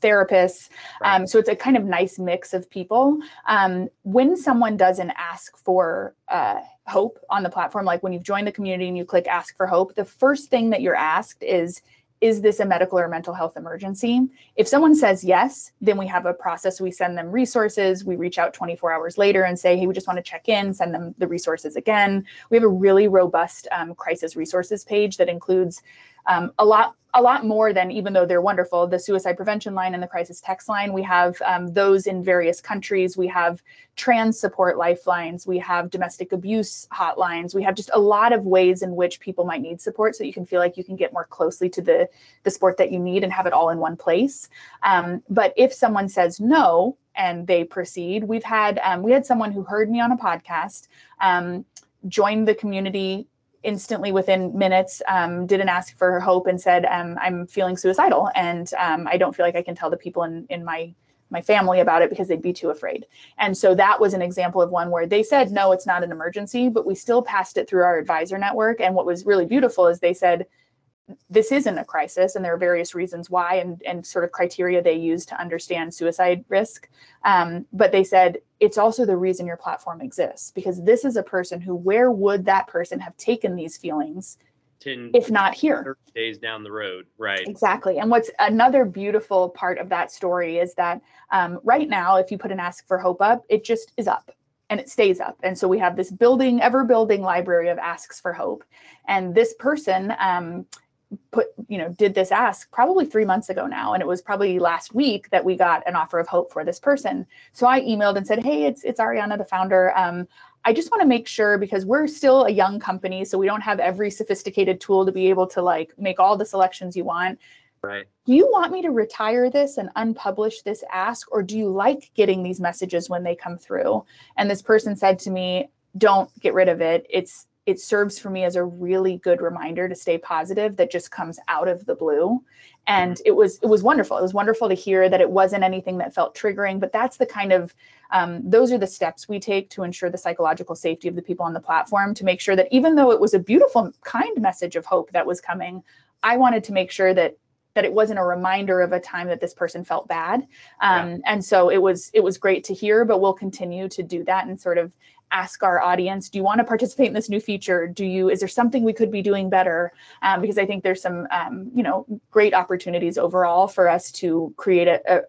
therapists. Right. Um, so it's a kind of nice mix of people. Um, when someone doesn't ask for uh, hope on the platform, like when you've joined the community and you click ask for hope, the first thing that you're asked is, is this a medical or mental health emergency? If someone says yes, then we have a process. We send them resources. We reach out 24 hours later and say, hey, we just want to check in, send them the resources again. We have a really robust um, crisis resources page that includes um, a lot a lot more than even though they're wonderful the suicide prevention line and the crisis text line. We have um, those in various countries. We have trans support lifelines. We have domestic abuse hotlines. We have just a lot of ways in which people might need support so you can feel like you can get more closely to the the support that you need and have it all in one place. Um, but if someone says no and they proceed we've had um, we had someone who heard me on a podcast um, joined the community instantly within minutes um, did an ask for hope and said um, i'm feeling suicidal and um, i don't feel like i can tell the people in, in my my family about it because they'd be too afraid. And so that was an example of one where they said no it's not an emergency but we still passed it through our advisor network. And what was really beautiful is they said this isn't a crisis and there are various reasons why and, and sort of criteria they use to understand suicide risk um, but they said it's also the reason your platform exists because this is a person who where would that person have taken these feelings 10 if not here days down the road right exactly and what's another beautiful part of that story is that um, right now if you put an ask for hope up it just is up and it stays up. And so we have this building, ever building library of asks for hope. And this person um, put you know did this ask probably three months ago now and it was probably last week that we got an offer of hope for this person. So i emailed and said hey it's it's ariana the founder. Um, i just want to make sure because we're still a young company so we don't have every sophisticated tool to be able to like make all the selections you want. Right. Do you want me to retire this and unpublish this ask or do you like getting these messages when they come through? And this person said to me don't get rid of it. It's it serves for me as a really good reminder to stay positive that just comes out of the blue and mm-hmm. it was it was wonderful it was wonderful to hear that it wasn't anything that felt triggering but that's the kind of um, those are the steps we take to ensure the psychological safety of the people on the platform to make sure that even though it was a beautiful kind message of hope that was coming i wanted to make sure that that it wasn't a reminder of a time that this person felt bad um, yeah. and so it was it was great to hear but we'll continue to do that and sort of ask our audience do you want to participate in this new feature? Do you is there something we could be doing better? Um, because i think there's some um, you know great opportunities overall for us to create a, a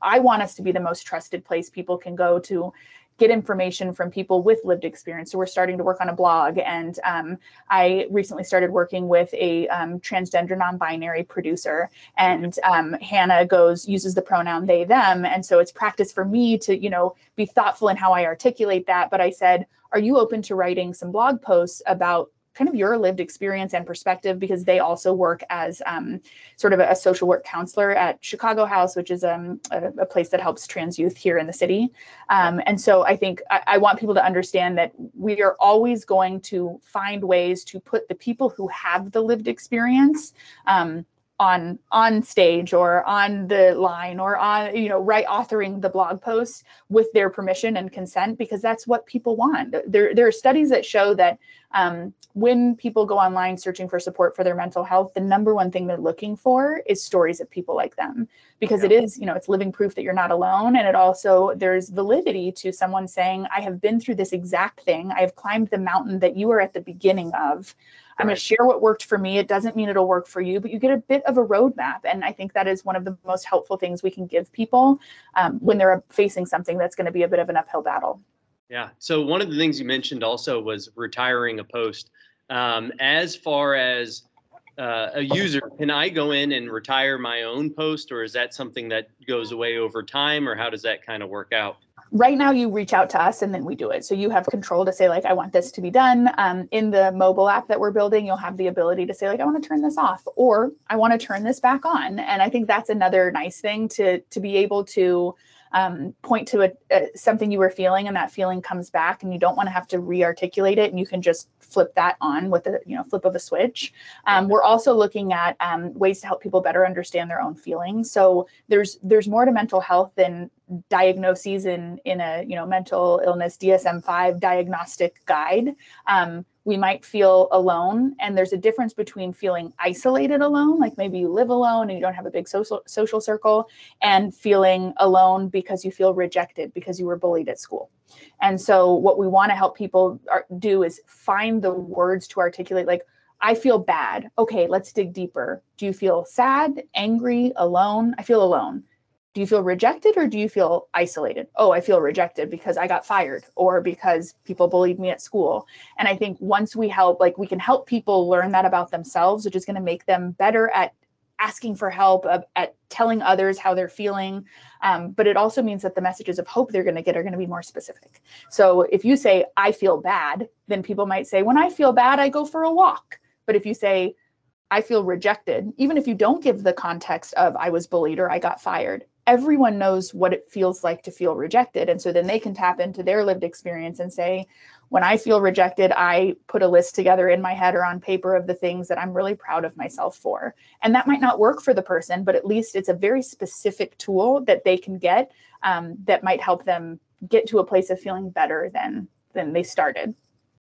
I want us to be the most trusted place people can go to get information from people with lived experience. So we're starting to work on a blog, and um, I recently started working with a um, transgender non-binary producer, and um, Hannah goes uses the pronoun they them, and so it's practice for me to you know be thoughtful in how I articulate that. But I said, are you open to writing some blog posts about kind of your lived experience and perspective because they also work as um, sort of a, a, social work counselor at Chicago House, which is um, a, a, place that helps trans youth here in the city. Um, and so I think I, I, want people to understand that we are always going to find ways to put the people who have the lived experience um, on on stage or on the line or on you know right authoring the blog post with their permission and consent because that's what people want. There there are studies that show that um, when people go online searching for support for their mental health the number one thing they're looking for is stories of people like them. Because yeah. it is you know it's living proof that you're not alone. And it also there's validity to someone saying i have been through this exact thing. I have climbed the mountain that you are at the beginning of I'm going to share what worked for me. It doesn't mean it'll work for you, but you get a bit of a roadmap. And I think that is one of the most helpful things we can give people um, when they're facing something that's going to be a bit of an uphill battle. Yeah. So one of the things you mentioned also was retiring a post. Um, as far as uh, a user, can I go in and retire my own post, or is that something that goes away over time, or how does that kind of work out? Right now you reach out to us and then we do it. So you have control to say like i want this to be done. Um, in the mobile app that we're building you'll have the ability to say like i want to turn this off or i want to turn this back on. And i think that's another nice thing to to be able to um, point to a, a, something you were feeling and that feeling comes back and you don't want to have to re-articulate it and you can just flip that on with a you know flip of a switch um, we're also looking at um, ways to help people better understand their own feelings so there's there's more to mental health than diagnoses in in a you know mental illness DSM-5 diagnostic guide. We might feel alone, and there's a difference between feeling isolated alone, like maybe you live alone and you don't have a big social social circle, and feeling alone because you feel rejected because you were bullied at school. And so, what we want to help people are, do is find the words to articulate, like. I feel bad. Okay, let's dig deeper. Do you feel sad, angry, alone? I feel alone do you feel rejected or do you feel isolated? Oh, I feel rejected because I got fired or because people bullied me at school. And I think once we help, like we can help people learn that about themselves, which is going to make them better at asking for help, at telling others how they're feeling. Um, but it also means that the messages of hope they're going to get are going to be more specific. So if you say, I feel bad, then people might say, when I feel bad, I go for a walk. But if you say, I feel rejected, even if you don't give the context of I was bullied or I got fired, everyone knows what it feels like to feel rejected. And so then they can tap into their lived experience and say, when I feel rejected, I put a list together in my head or on paper of the things that I'm really proud of myself for. And that might not work for the person, but at least it's a very specific tool that they can get um, that might help them get to a place of feeling better than than they started.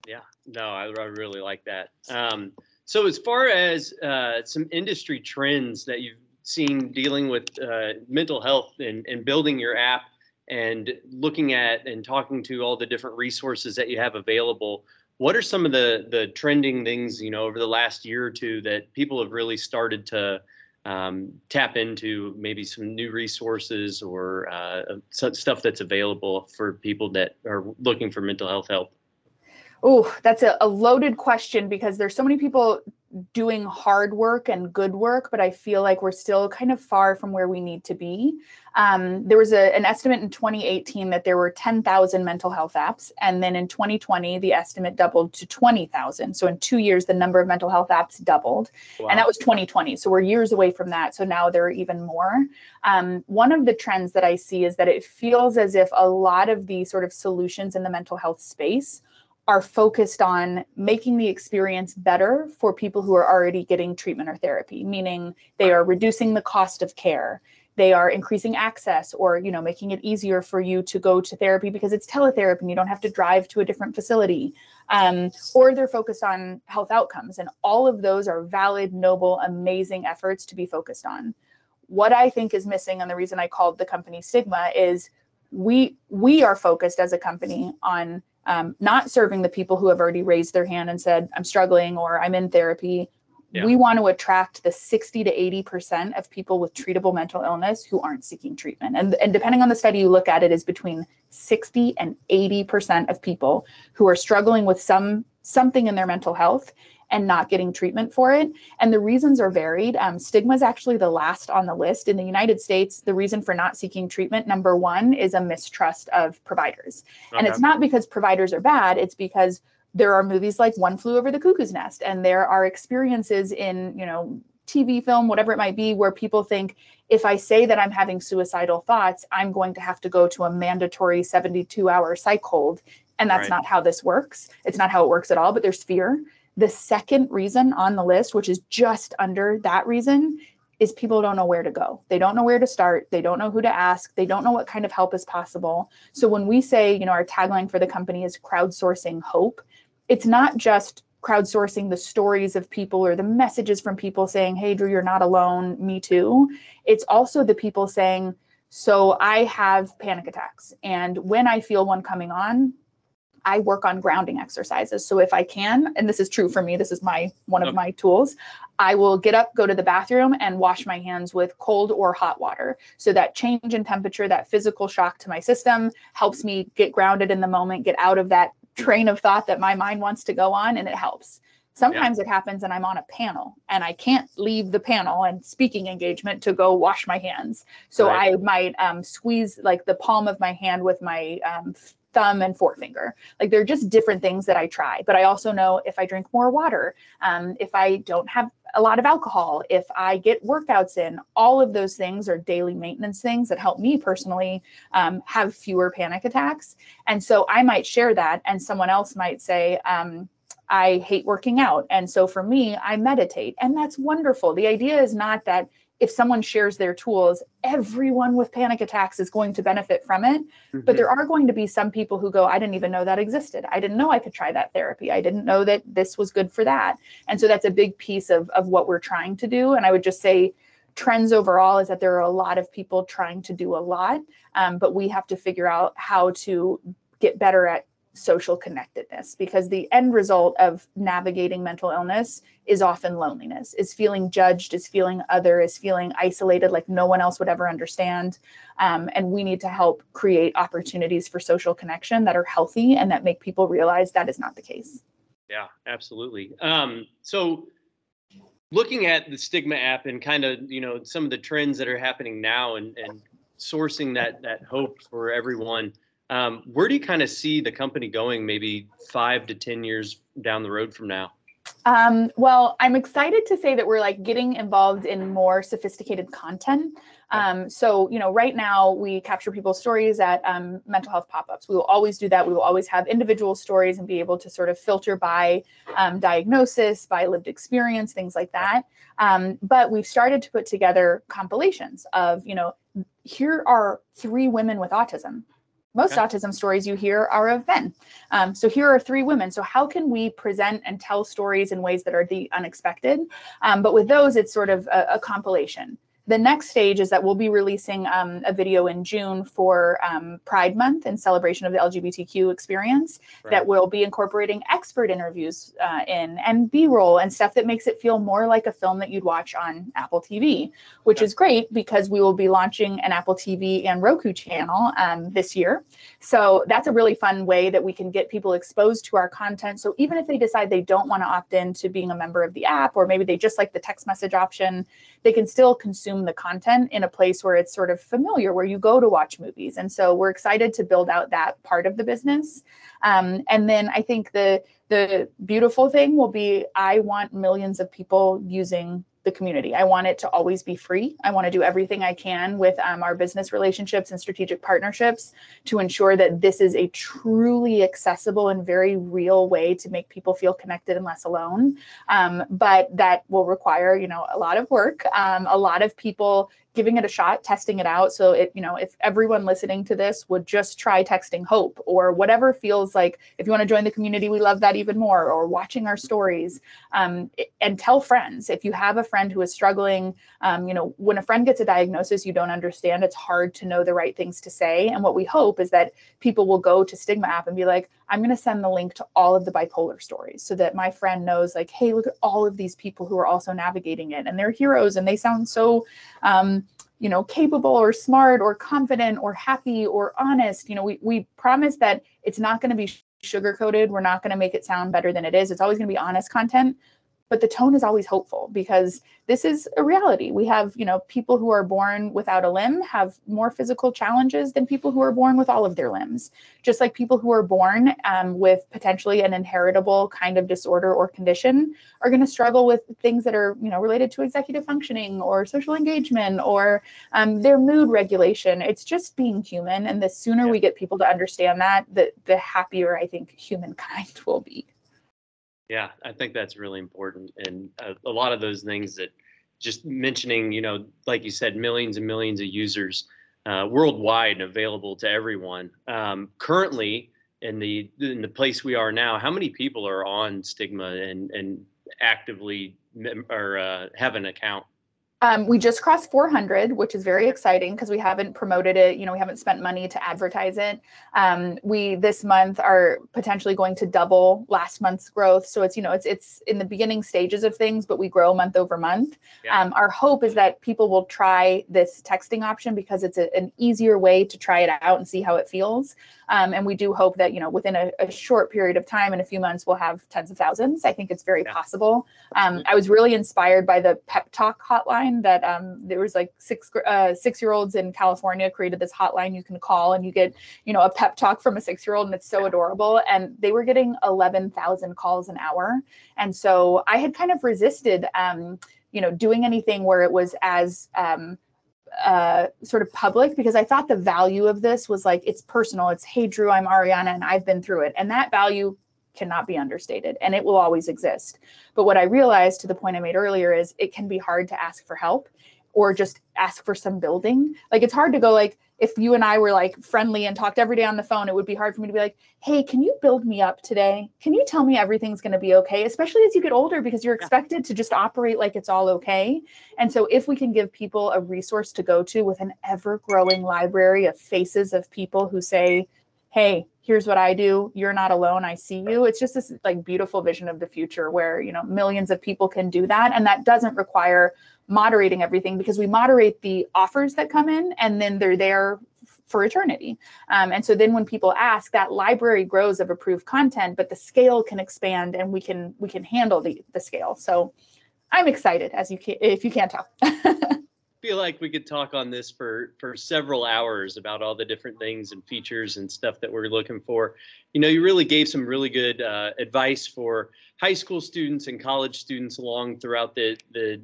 Yeah, no, I, I really like that. Um, so as far as uh, some industry trends that you've seen dealing with uh, mental health and, and building your app and looking at and talking to all the different resources that you have available what are some of the the trending things you know over the last year or two that people have really started to um, tap into maybe some new resources or uh, stuff that's available for people that are looking for mental health help? Oh, that's a, a, loaded question because there's so many people doing hard work and good work, but I feel like we're still kind of far from where we need to be. Um, there was a, an estimate in 2018 that there were 10,000 mental health apps. And then in 2020, the estimate doubled to 20,000. So in two years, the number of mental health apps doubled. Wow. And that was 2020. So we're years away from that. So now there are even more. Um, one of the trends that I see is that it feels as if a lot of the sort of solutions in the mental health space are focused on making the experience better for people who are already getting treatment or therapy, meaning they are reducing the cost of care. They are increasing access or, you know, making it easier for you to go to therapy because it's teletherapy and you don't have to drive to a different facility. Um, or they're focused on health outcomes. And all of those are valid, noble, amazing efforts to be focused on. What I think is missing, and the reason I called the company Stigma, is we we are focused as a company on um, not serving the people who have already raised their hand and said, I'm struggling or I'm in therapy. Yeah. We want to attract the 60 to 80% of people with treatable mental illness who aren't seeking treatment. And, and depending on the study you look at, it is between 60 and 80% of people who are struggling with some something in their mental health and not getting treatment for it. And the reasons are varied. Um, stigma is actually the last on the list. In the United States, the reason for not seeking treatment, number one, is a mistrust of providers. Okay. And it's not because providers are bad, it's because there are movies like One Flew Over the Cuckoo's Nest, and there are experiences in, you know, TV, film, whatever it might be, where people think if I say that I'm having suicidal thoughts, I'm going to have to go to a mandatory 72 hour psych hold. And that's right. not how this works. It's not how it works at all, but there's fear. The second reason on the list, which is just under that reason, is people don't know where to go. They don't know where to start. They don't know who to ask. They don't know what kind of help is possible. So when we say, you know, our tagline for the company is crowdsourcing hope, it's not just crowdsourcing the stories of people or the messages from people saying, hey, Drew, you're not alone. Me too. It's also the people saying, so I have panic attacks. And when I feel one coming on, I work on grounding exercises. So if I can, and this is true for me, this is my one of my tools, I will get up, go to the bathroom and wash my hands with cold or hot water. So that change in temperature, that physical shock to my system helps me get grounded in the moment, get out of that train of thought that my mind wants to go on and it helps. Sometimes yeah. it happens and I'm on a panel and I can't leave the panel and speaking engagement to go wash my hands. So right. I might um, squeeze like the palm of my hand with my um, thumb and forefinger. Like they're just different things that I try. But I also know if I drink more water, um, if I don't have a lot of alcohol, if I get workouts in, all of those things are daily maintenance things that help me personally um, have fewer panic attacks. And so I might share that, and someone else might say, um, I hate working out. And so for me, I meditate, and that's wonderful. The idea is not that if someone shares their tools, everyone with panic attacks is going to benefit from it. Mm-hmm. But there are going to be some people who go, I didn't even know that existed. I didn't know I could try that therapy. I didn't know that this was good for that. And so that's a big piece of, of what we're trying to do. And I would just say, trends overall is that there are a lot of people trying to do a lot, um, but we have to figure out how to get better at social connectedness because the end result of navigating mental illness is often loneliness is feeling judged is feeling other is feeling isolated like no one else would ever understand. Um, and we need to help create opportunities for social connection that are healthy and that make people realize that is not the case. Yeah absolutely. Um, so looking at the stigma app and kind of you know some of the trends that are happening now and, and sourcing that that hope for everyone um, where do you kind of see the company going maybe five to ten years down the road from now um, well, I'm excited to say that we're like getting involved in more sophisticated content. Um, so, you know, right now we capture people's stories at um, mental health pop ups. We will always do that. We will always have individual stories and be able to sort of filter by um, diagnosis, by lived experience, things like that. Um, but we've started to put together compilations of, you know, here are three women with autism most okay. autism stories you hear are of men. Um, so here are three women. So how can we present and tell stories in ways that are the unexpected? Um, but with those, it's sort of a, a compilation the next stage is that we'll be releasing um, a video in June for um, Pride Month in celebration of the LGBTQ experience right. that will be incorporating expert interviews uh, in and B-roll and stuff that makes it feel more like a film that you'd watch on Apple TV, which okay. is great because we will be launching an Apple TV and Roku channel um, this year. So that's a really fun way that we can get people exposed to our content. So even if they decide they don't want to opt in to being a member of the app, or maybe they just like the text message option, they can still consume the content in a place where it's sort of familiar, where you go to watch movies. And so we're excited to build out that part of the business. Um, and then I think the the beautiful thing will be I want millions of people using the community. I want it to always be free. I want to do everything I can with um, our business relationships and strategic partnerships to ensure that this is a truly accessible and very real way to make people feel connected and less alone. Um, but that will require, you know, a lot of work, um, a lot of people giving it a shot, testing it out. So it, you know, if everyone listening to this would just try texting hope or whatever feels like, if you want to join the community, we love that even more, or watching our stories um, and tell friends. If you have a friend who is struggling, um, you know, when a friend gets a diagnosis you don't understand, it's hard to know the right things to say. And what we hope is that people will go to Stigma app and be like, I'm going to send the link to all of the bipolar stories so that my friend knows, like, hey, look at all of these people who are also navigating it and they're heroes and they sound so, um, you know, capable or smart or confident or happy or honest. You know, we, we promise that it's not going to be sugar coated. We're not going to make it sound better than it is. It's always going to be honest content, but the tone is always hopeful because this is a reality. We have, you know, people who are born without a limb have more physical challenges than people who are born with all of their limbs. Just like people who are born um, with potentially an inheritable kind of disorder or condition are going to struggle with things that are, you know, related to executive functioning or social engagement or um, their mood regulation. It's just being human, and the sooner yeah. we get people to understand that, the the happier I think humankind will be. Yeah, I think that's really important. And a, a, lot of those things that just mentioning, you know, like you said, millions and millions of users uh, worldwide available to everyone. Um, currently, in the in the place we are now, how many people are on Stigma and and actively or uh, have an account? Um, we just crossed 400, which is very exciting because we haven't promoted it. You know, we haven't spent money to advertise it. Um, we this month are potentially going to double last month's growth. So it's you know it's it's in the beginning stages of things, but we grow month over month. Yeah. Um, our hope is that people will try this texting option because it's a, an easier way to try it out and see how it feels. Um, and we do hope that you know within a, a, short period of time, in a few months, we'll have tens of thousands. I think it's very yeah. possible. Um, I was really inspired by the Peptoc hotline that um, there was like six uh, six year olds in California created this hotline you can call and you get you know a pep talk from a six year old and it's so adorable and they were getting eleven thousand calls an hour and so I had kind of resisted um, you know doing anything where it was as um, uh, sort of public because I thought the value of this was like it's personal. It's hey Drew, I'm Ariana and I've been through it, and that value cannot be understated and it will always exist. But what I realized to the point I made earlier is it can be hard to ask for help or just ask for some building. Like it's hard to go like if you and I were like friendly and talked every day on the phone, it would be hard for me to be like, "Hey, can you build me up today? Can you tell me everything's going to be okay?" Especially as you get older because you're expected to just operate like it's all okay. And so if we can give people a resource to go to with an ever-growing library of faces of people who say, "Hey, here's what I do. You're not alone. I see you. It's just this like beautiful vision of the future where, you know, millions of people can do that. And that doesn't require moderating everything because we moderate the offers that come in and then they're there for eternity. Um, and so then when people ask, that library grows of approved content, but the scale can expand and we can we can handle the, the scale. So I'm excited, as you can, if you can't tell. feel like we could talk on this for for several hours about all the different things and features and stuff that we're looking for. You know, you really gave some really good uh, advice for high school students and college students along throughout the the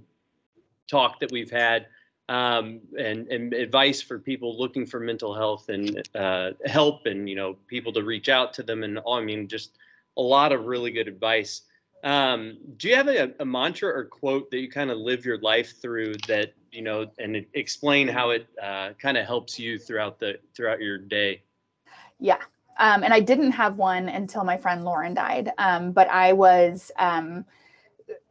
talk that we've had, um, and and advice for people looking for mental health and uh, help, and you know, people to reach out to them, and all. I mean, just a lot of really good advice. Um, do you have a, a, mantra or quote that you kind of live your life through that you know, and explain how it uh, kind of helps you throughout the throughout your day? Yeah, um, and I didn't have one until my friend Lauren died. Um, but I was um,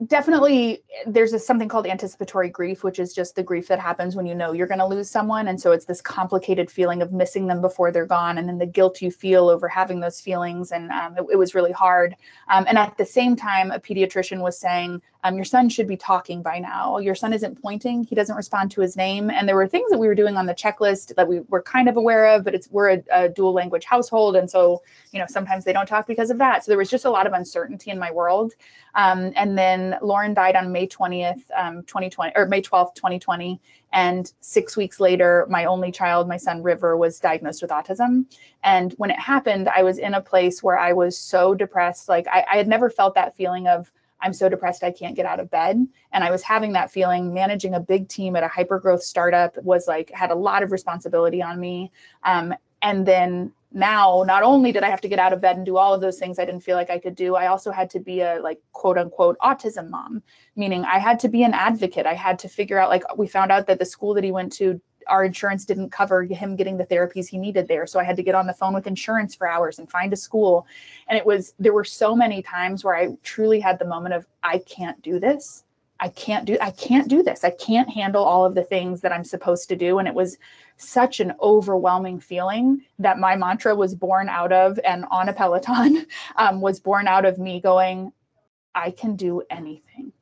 definitely there's something called anticipatory grief which is just the grief that happens when you know you're going to lose someone. And so it's this complicated feeling of missing them before they're gone and then the guilt you feel over having those feelings. And um, it, it, was really hard. Um, and at the same time a pediatrician was saying um, your son should be talking by now. Your son isn't pointing. He doesn't respond to his name. And there were things that we were doing on the checklist that we were kind of aware of but it's we're a, a dual language household. And so you know sometimes they don't talk because of that. So there was just a lot of uncertainty in my world. Um, and then Lauren died on May 20th, um, 2020, or May 12th, 2020. And six weeks later, my only child, my son River, was diagnosed with autism. And when it happened, I was in a place where I was so depressed. Like I, I had never felt that feeling of, I'm so depressed I can't get out of bed. And I was having that feeling managing a big team at a hyper growth startup was like had a lot of responsibility on me. Um, and then now not only did i have to get out of bed and do all of those things i didn't feel like i could do i also had to be a like quote unquote autism mom. Meaning i had to be an advocate. I had to figure out like we found out that the school that he went to our insurance didn't cover him getting the therapies he needed there. So i had to get on the phone with insurance for hours and find a school. And it was there were so many times where i truly had the moment of i can't do this i can't do i can't do this i can't handle all of the things that i'm supposed to do and it was such an overwhelming feeling that my mantra was born out of and on a Peloton um, was born out of me going, I can do anything.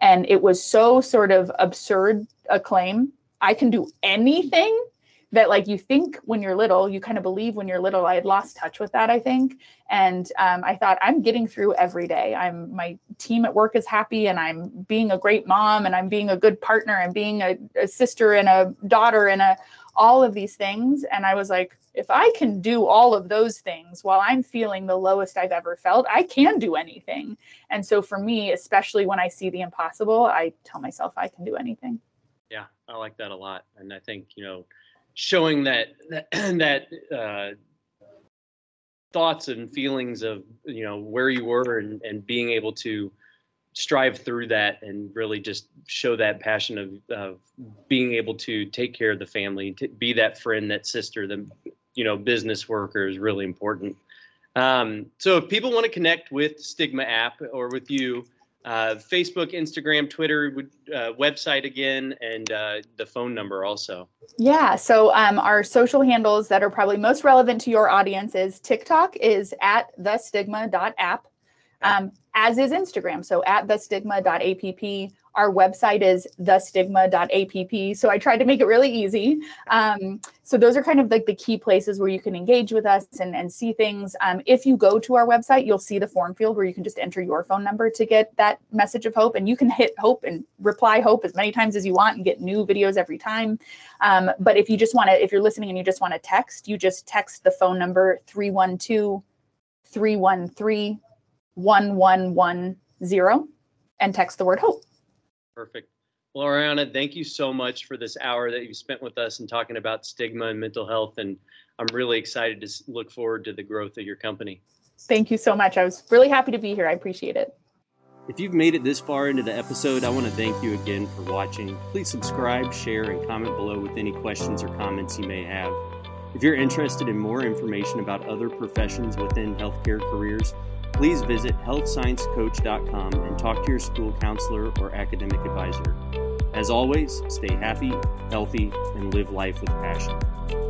And it was so sort of absurd a claim. I can do anything that like you think when you're little you kind of believe when you're little i had lost touch with that i think and um, i thought i'm getting through every day i'm my team at work is happy and i'm being a great mom and i'm being a good partner and being a, a sister and a daughter and a all of these things. And I was like, if I can do all of those things while I'm feeling the lowest I've ever felt, I can do anything. And so for me, especially when I see the impossible, I tell myself I can do anything. Yeah, I like that a lot. And I think, you know, showing that that, that uh, thoughts and feelings of, you know, where you were and, and being able to strive through that and really just show that passion of, of being able to take care of the family, to be that friend, that sister, the you know business worker is really important. Um, so if people want to connect with Stigma app or with you, uh, Facebook, Instagram, Twitter, uh, website again, and uh, the phone number also. Yeah. So um, our social handles that are probably most relevant to your audience is TikTok is at the stigma.app um, as is Instagram. So at thestigma.app. Our website is thestigma.app. So I tried to make it really easy. Um, so those are kind of like the key places where you can engage with us and, and see things. Um, if you go to our website, you'll see the form field where you can just enter your phone number to get that message of hope. And you can hit hope and reply hope as many times as you want and get new videos every time. Um, but if you just want to, if you're listening and you just want to text, you just text the phone number 312 313 1110 and text the word hope. Perfect. Well, Ariana, thank you so much for this hour that you spent with us and talking about stigma and mental health. And I'm really excited to look forward to the growth of your company. Thank you so much. I was really happy to be here. I appreciate it. If you've made it this far into the episode, I want to thank you again for watching. Please subscribe, share, and comment below with any questions or comments you may have. If you're interested in more information about other professions within healthcare careers, please visit healthsciencecoach.com and talk to your school counselor or academic advisor. As always, stay happy, healthy, and live life with passion.